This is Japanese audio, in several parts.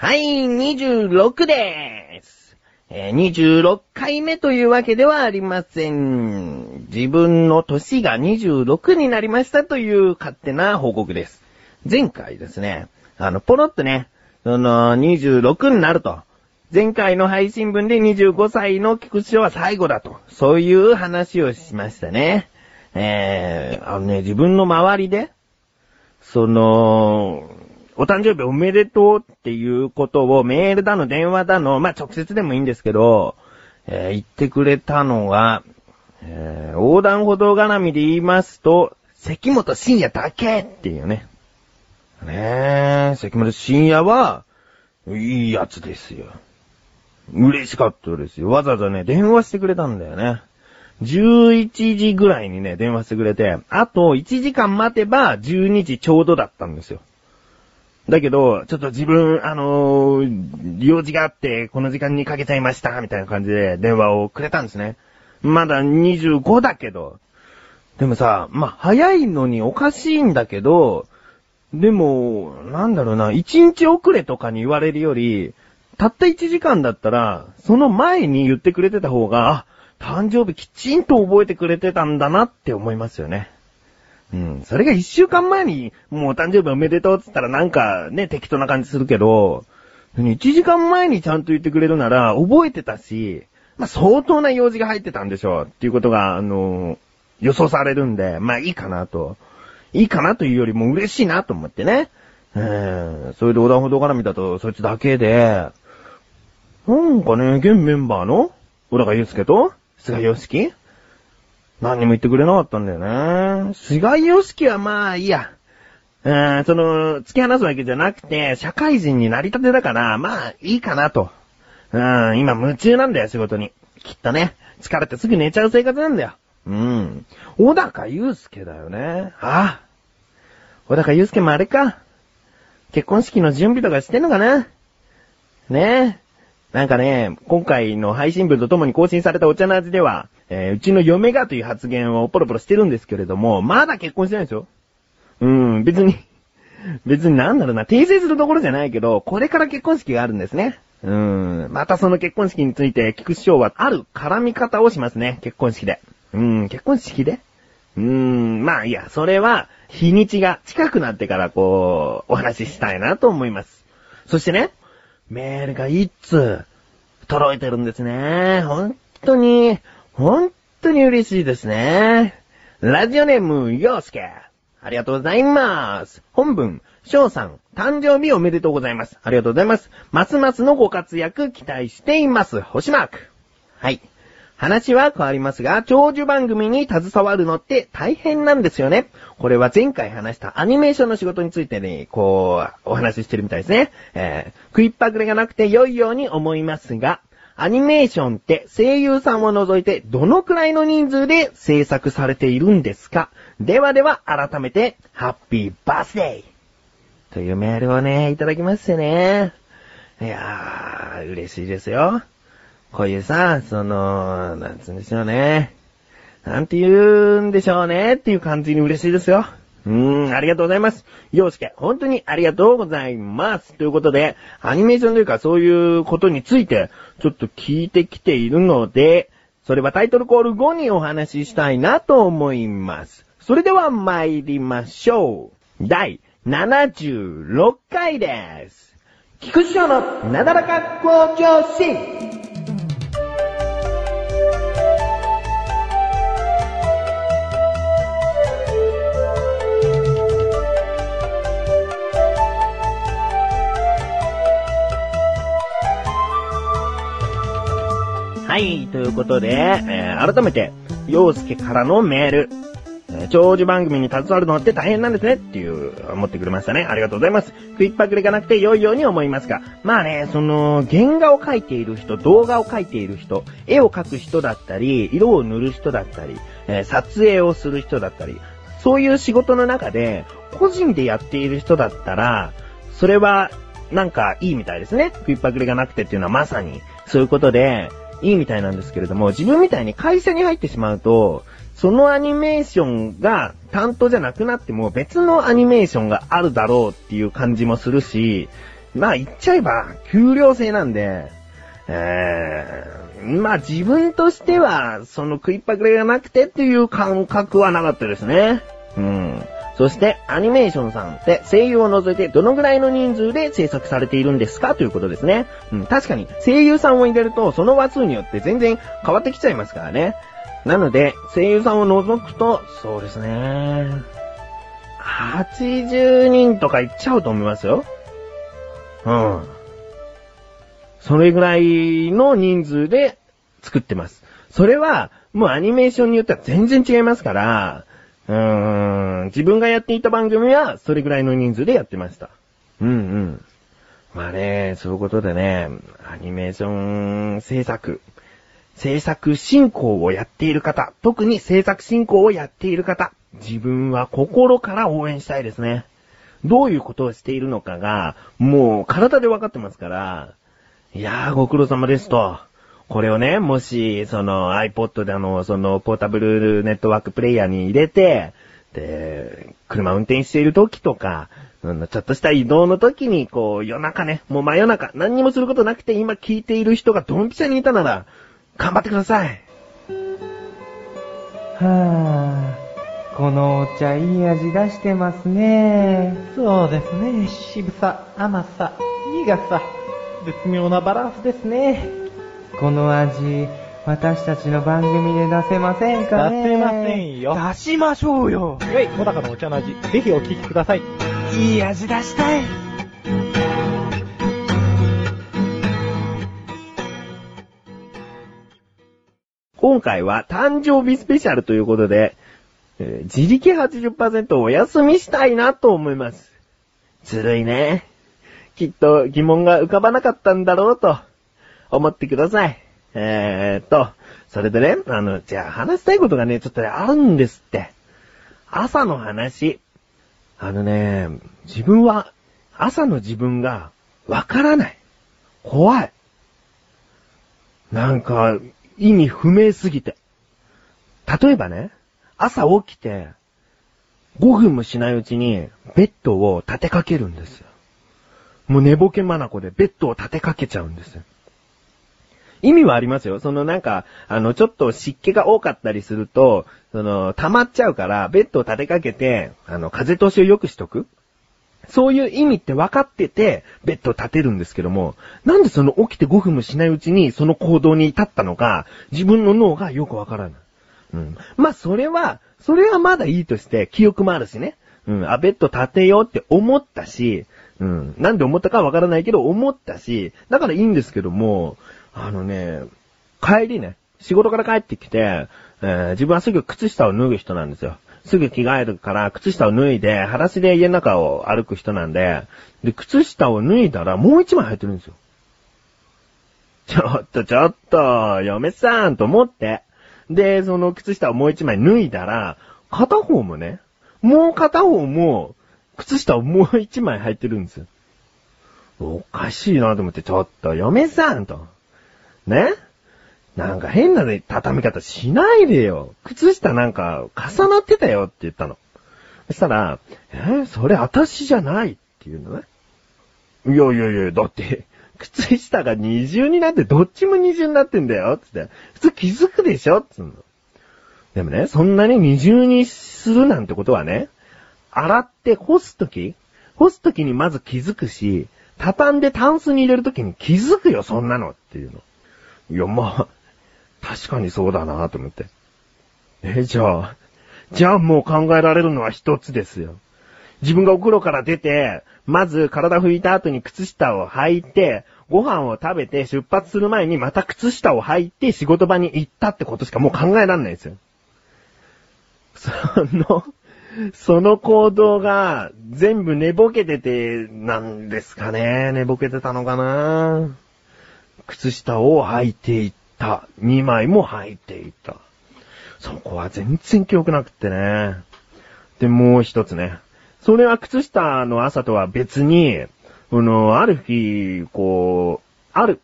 はい、26でーす。えー26回目というわけではありません。自分の年が26になりましたという勝手な報告です。前回ですね、あの、ポロッとね、その、26になると。前回の配信分で25歳の菊池は最後だと。そういう話をしましたね。えー、あのね、自分の周りで、その、お誕生日おめでとうっていうことをメールだの電話だの、まあ、直接でもいいんですけど、えー言ってくれたのは、えー横断歩道絡みで言いますと、関本深也だけっていうね。ねえ、関本深也は、いいやつですよ。嬉しかったですよ。わざわざね、電話してくれたんだよね。11時ぐらいにね、電話してくれて、あと1時間待てば12時ちょうどだったんですよ。だけど、ちょっと自分、あのー用事があって、この時間にかけちゃいました、みたいな感じで電話をくれたんですね。まだ25だけど。でもさ、まあ、早いのにおかしいんだけど、でも、なんだろうな、1日遅れとかに言われるより、たった1時間だったら、その前に言ってくれてた方が、あ、誕生日きちんと覚えてくれてたんだなって思いますよね。うん。それが一週間前に、もうお誕生日おめでとうって言ったらなんかね、適当な感じするけど、一時間前にちゃんと言ってくれるなら、覚えてたし、まあ、相当な用事が入ってたんでしょうっていうことが、あの予想されるんで、まあいいかなと。いいかなというよりも嬉しいなと思ってね。うん。それで横断歩道絡みだと、そいつだけで、なんかね、現メンバーの小高祐介と菅義樹何にも言ってくれなかったんだよね。菅義樹はまあいいや。うーん、その、突き放すわけじゃなくて、社会人になりたてだから、まあいいかなと。うん、今夢中なんだよ、仕事に。きっとね、疲れてすぐ寝ちゃう生活なんだよ。うん。小高祐介だよね。ああ。小高祐介もあれか。結婚式の準備とかしてんのかなねえ。なんかね、今回の配信分とともに更新されたお茶の味では、えーうちの嫁がという発言をポロポロしてるんですけれども、まだ結婚してないでしょ？うん、別に、別になんだろうな、訂正するところじゃないけど、これから結婚式があるんですね。うん、またその結婚式について聞く師匠はある絡み方をしますね、結婚式で。うん、結婚式で？うーん、まあいや、それは、日にちが近くなってからこう、お話ししたいなと思います。そしてね、メールが一通、届いてるんですね。本当に、本当に嬉しいですね。ラジオネーム、ようすけ。ありがとうございます。本文、翔さん、誕生日おめでとうございます。ありがとうございます。ますますのご活躍期待しています。星マーク。はい。話は変わりますが、長寿番組に携わるのって大変なんですよね。これは前回話したアニメーションの仕事についてね、こう、お話ししてるみたいですね。えー、食いっぱぐれがなくて良いように思いますが、アニメーションって声優さんを除いてどのくらいの人数で制作されているんですか？ではでは改めて、ハッピーバースデーというメールをね、いただきましてね。いやー、嬉しいですよ。こういうさ、その、なんつうんでしょうね。なんて言うんでしょうねっていう感じに嬉しいですよ。うーん、ありがとうございます。洋介、本当にありがとうございます。ということで、アニメーションというかそういうことについて、ちょっと聞いてきているので、それはタイトルコール後にお話ししたいなと思います。それでは参りましょう。第76回です。菊池翔のなだらか向上心。はい、ということで、えー改めて、洋介からのメール。えー長寿番組に携わるのって大変なんですねっていう、思ってくれましたね。ありがとうございます。食いっぱくれがなくて良いように思いますが。まあね、その、原画を描いている人、動画を描いている人、絵を描く人だったり、色を塗る人だったり、えー撮影をする人だったり、そういう仕事の中で、個人でやっている人だったら、それは、なんかいいみたいですね。食いっぱくれがなくてっていうのはまさに、そういうことで、いいみたいなんですけれども、自分みたいに会社に入ってしまうと、そのアニメーションが担当じゃなくなっても別のアニメーションがあるだろうっていう感じもするし、まあ言っちゃえば、給料制なんで、えー、まあ自分としては、その食いっぱぐれがなくてっていう感覚はなかったですね。うん。そして、アニメーションさんって声優を除いてどのぐらいの人数で制作されているんですか？ということですね。うん、確かに声優さんを入れるとその話数によって全然変わってきちゃいますからね。なので、声優さんを除くと、そうですね。80人とかいっちゃうと思いますよ。うん。それぐらいの人数で作ってます。それは、もうアニメーションによっては全然違いますから、うーん、自分がやっていた番組は、それぐらいの人数でやってました。うんうん。まあね、そういうことでね、アニメーション制作、制作進行をやっている方、特に制作進行をやっている方、自分は心から応援したいですね。どういうことをしているのかが、もう体で分かってますから、いやーご苦労様ですと。これをね、もし、その iPod であの、そのポータブルネットワークプレイヤーに入れて、で、車運転している時とか、ちょっとした移動の時に、こう、夜中ね、もう真夜中、何にもすることなくて今聞いている人がドンピシャにいたなら、頑張ってください。はぁ、このお茶いい味出してますね。そうですね、渋さ、甘さ、苦さ、絶妙なバランスですね。この味、私たちの番組で出せませんかね？出せませんよ。出しましょうよ。はい、小高のお茶の味、ぜひお聞きください。いい味出したい。今回は誕生日スペシャルということで、えー、自力80%お休みしたいなと思います。ずるいね。きっと疑問が浮かばなかったんだろうと。思ってください。えーっと、それでね、あの、じゃあ話したいことがね、ちょっとね、あるんですって。朝の話。あのね、自分は、朝の自分が、わからない。怖い。なんか、意味不明すぎて。例えばね、朝起きて、5分もしないうちに、ベッドを立てかけるんですよ。もう寝ぼけまなこでベッドを立てかけちゃうんですよ。意味はありますよ。そのなんか、あの、ちょっと湿気が多かったりすると、その、溜まっちゃうから、ベッドを立てかけて、あの、風通しを良くしとく。そういう意味って分かってて、ベッドを立てるんですけども、なんでその起きて5分もしないうちにその行動に至ったのか、自分の脳がよくわからない。うん。まあ、それは、それはまだいいとして、記憶もあるしね。うん。あ、ベッド立てようって思ったし、うん。なんで思ったかわからないけど、思ったし、だからいいんですけども、あのね、帰りね、仕事から帰ってきて、えー、自分はすぐ靴下を脱ぐ人なんですよ。すぐ着替えるから、靴下を脱いで、裸足で家の中を歩く人なんで、で、靴下を脱いだらもう一枚履いてるんですよ。ちょっとちょっと、嫁さんと思って。で、その靴下をもう一枚脱いだら、片方もね、もう片方も、靴下をもう一枚履いてるんですよ。おかしいなと思って、ちょっと、嫁さんと。ねなんか変なね、畳み方しないでよ。靴下なんか重なってたよって言ったの。そしたら、えー、それ私じゃないっていうのね。いやいやいや、だって、靴下が二重になってどっちも二重になってんだよ、つって。普通気づくでしょつうの。でもね、そんなに二重にするなんてことはね、洗って干すとき干すときにまず気づくし、畳んでタンスに入れるときに気づくよ、そんなのっていうの。いや、まあ、確かにそうだなと思って。え、じゃあ、じゃあもう考えられるのは一つですよ。自分がお風呂から出て、まず体拭いた後に靴下を履いて、ご飯を食べて出発する前にまた靴下を履いて仕事場に行ったってことしかもう考えらんないですよ。その、その行動が全部寝ぼけてて、なんですかね。寝ぼけてたのかな靴下を履いていった。2枚も履いていた。そこは全然記憶なくってね。で、もう一つね。それは靴下の朝とは別に、この、ある日、こう、ある、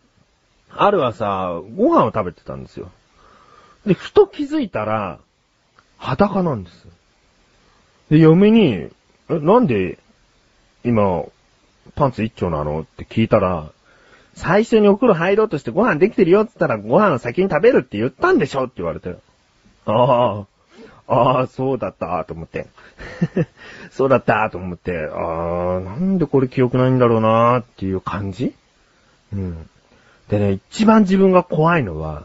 ある朝、ご飯を食べてたんですよ。で、ふと気づいたら、裸なんです。で、嫁に、え、なんで、今、パンツ一丁なの？って聞いたら、最初にお風呂入ろうとしてご飯できてるよって言ったらご飯を先に食べるって言ったんでしょって言われて。ああ、ああ、そうだったと思って。そうだったと思って、ああ、なんでこれ記憶ないんだろうなっていう感じ？うん。でね、一番自分が怖いのは、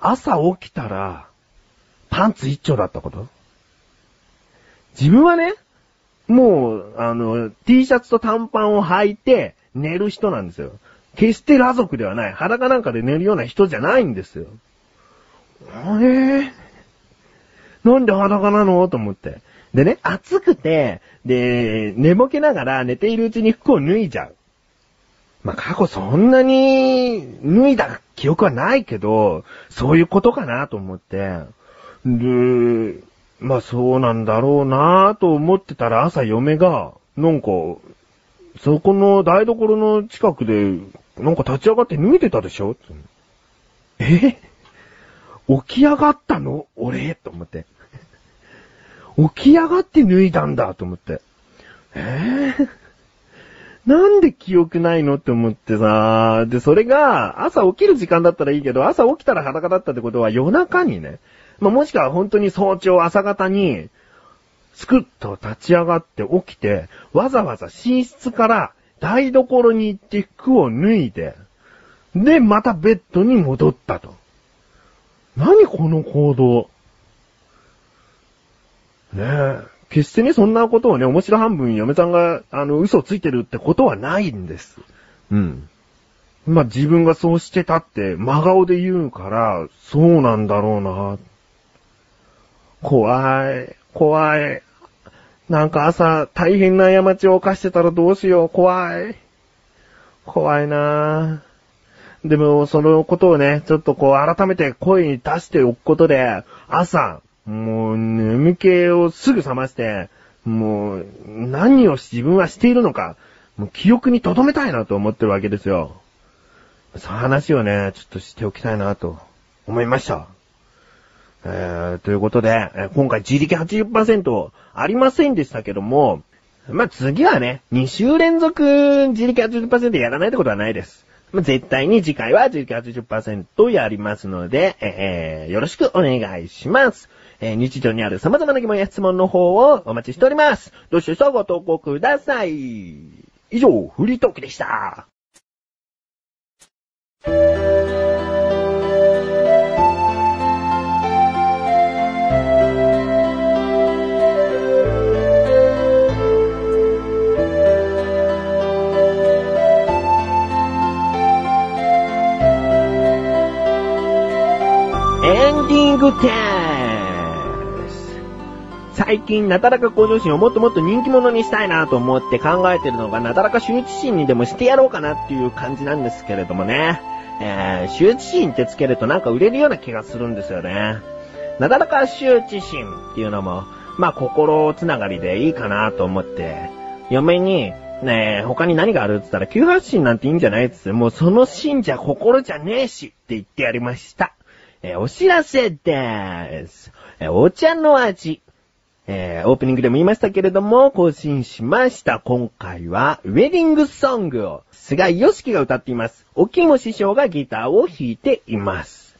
朝起きたら、パンツ一丁だったこと自分はね、もう、あの、T シャツと短パンを履いて寝る人なんですよ。決して裸族ではない。裸なんかで寝るような人じゃないんですよ。あれ？なんで裸なの？と思って。でね、暑くて、で、寝ぼけながら寝ているうちに服を脱いじゃう。まあ、過去そんなに脱いだ記憶はないけど、そういうことかなと思って。で、まあそうなんだろうなと思ってたら朝嫁が、なんか、そこの台所の近くで、なんか立ち上がって脱いでたでしょ？え？起き上がったの？俺？と思って。起き上がって脱いだんだ？と思って。え？ー、なんで記憶ないの？って思ってさ、で、それが朝起きる時間だったらいいけど、朝起きたら裸だったってことは夜中にね、まあ、もしくは本当に早朝朝方に、スクッと立ち上がって起きて、わざわざ寝室から台所に行って服を脱いで、で、またベッドに戻ったと。何この行動。ねえ。決してね、そんなことをね、面白半分嫁さんが、あの、嘘をついてるってことはないんです。うん。まあ、自分がそうしてたって、真顔で言うから、そうなんだろうな。怖い、怖い。なんか朝、大変な過ちを犯してたらどうしよう、怖い。怖いなぁでも、そのことをね、ちょっとこう、改めて声に出しておくことで、朝、もう、眠気をすぐ覚まして、もう、何を自分はしているのか、もう記憶に留めたいなと思ってるわけですよ。そういう話をね、ちょっとしておきたいなと思いました。えー、ということで、今回自力80%ありませんでしたけども、まあ、次はね、2週連続自力80%やらないってことはないです。まあ、絶対に次回は自力80%やりますので、えーよろしくお願いします。えー日常にある様々な疑問や質問の方をお待ちしております。どうしどしご投稿ください。以上、フリートークでした。最近、なだらか向上心をもっともっと人気者にしたいなと思って考えてるのが、なだらか羞恥心にでもしてやろうかなっていう感じなんですけれどもね。えー、羞恥心ってつけるとなんか売れるような気がするんですよね。なだらか羞恥心っていうのも、まあ心つながりでいいかなと思って、嫁に、ねえ、他に何があるって言ったら、急発信なんていいんじゃないって言って、もうその心じゃ心じゃねえしって言ってやりました。えーお知らせです。えーお茶の味。えーオープニングでも言いましたけれども、更新しました。今回は、ウェディングソングを、菅井良樹が歌っています。沖も師匠がギターを弾いています。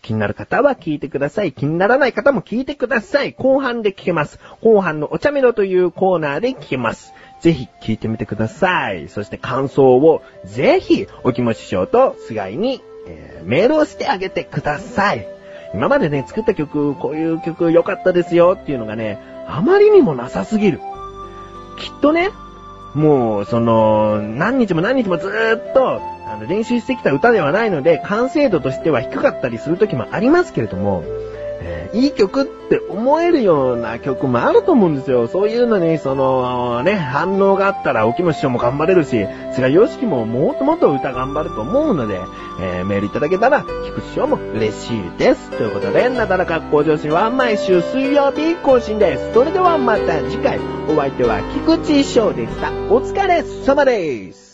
気になる方は聞いてください。気にならない方も聞いてください。後半で聞けます。後半のお茶メロというコーナーで聞けます。ぜひ聞いてみてください。そして感想をぜひ、お気持ち師匠と菅井に、えーメールをしてあげてください。今までね、作った曲、こういう曲良かったですよっていうのがね、あまりにもなさすぎる。きっとね、もう、その、何日も何日もずーっと、あの、練習してきた歌ではないので、完成度としては低かったりする時もありますけれども、いい曲って思えるような曲もあると思うんですよ。そういうのに、その、ね、反応があったら、沖本師匠も頑張れるし、菅良樹ももっともっと歌頑張ると思うので、えーメールいただけたら、菊池師匠も嬉しいです。ということで、なだらか向上心は毎週水曜日更新です。それではまた次回、お相手は菊池師匠でした。お疲れ様です。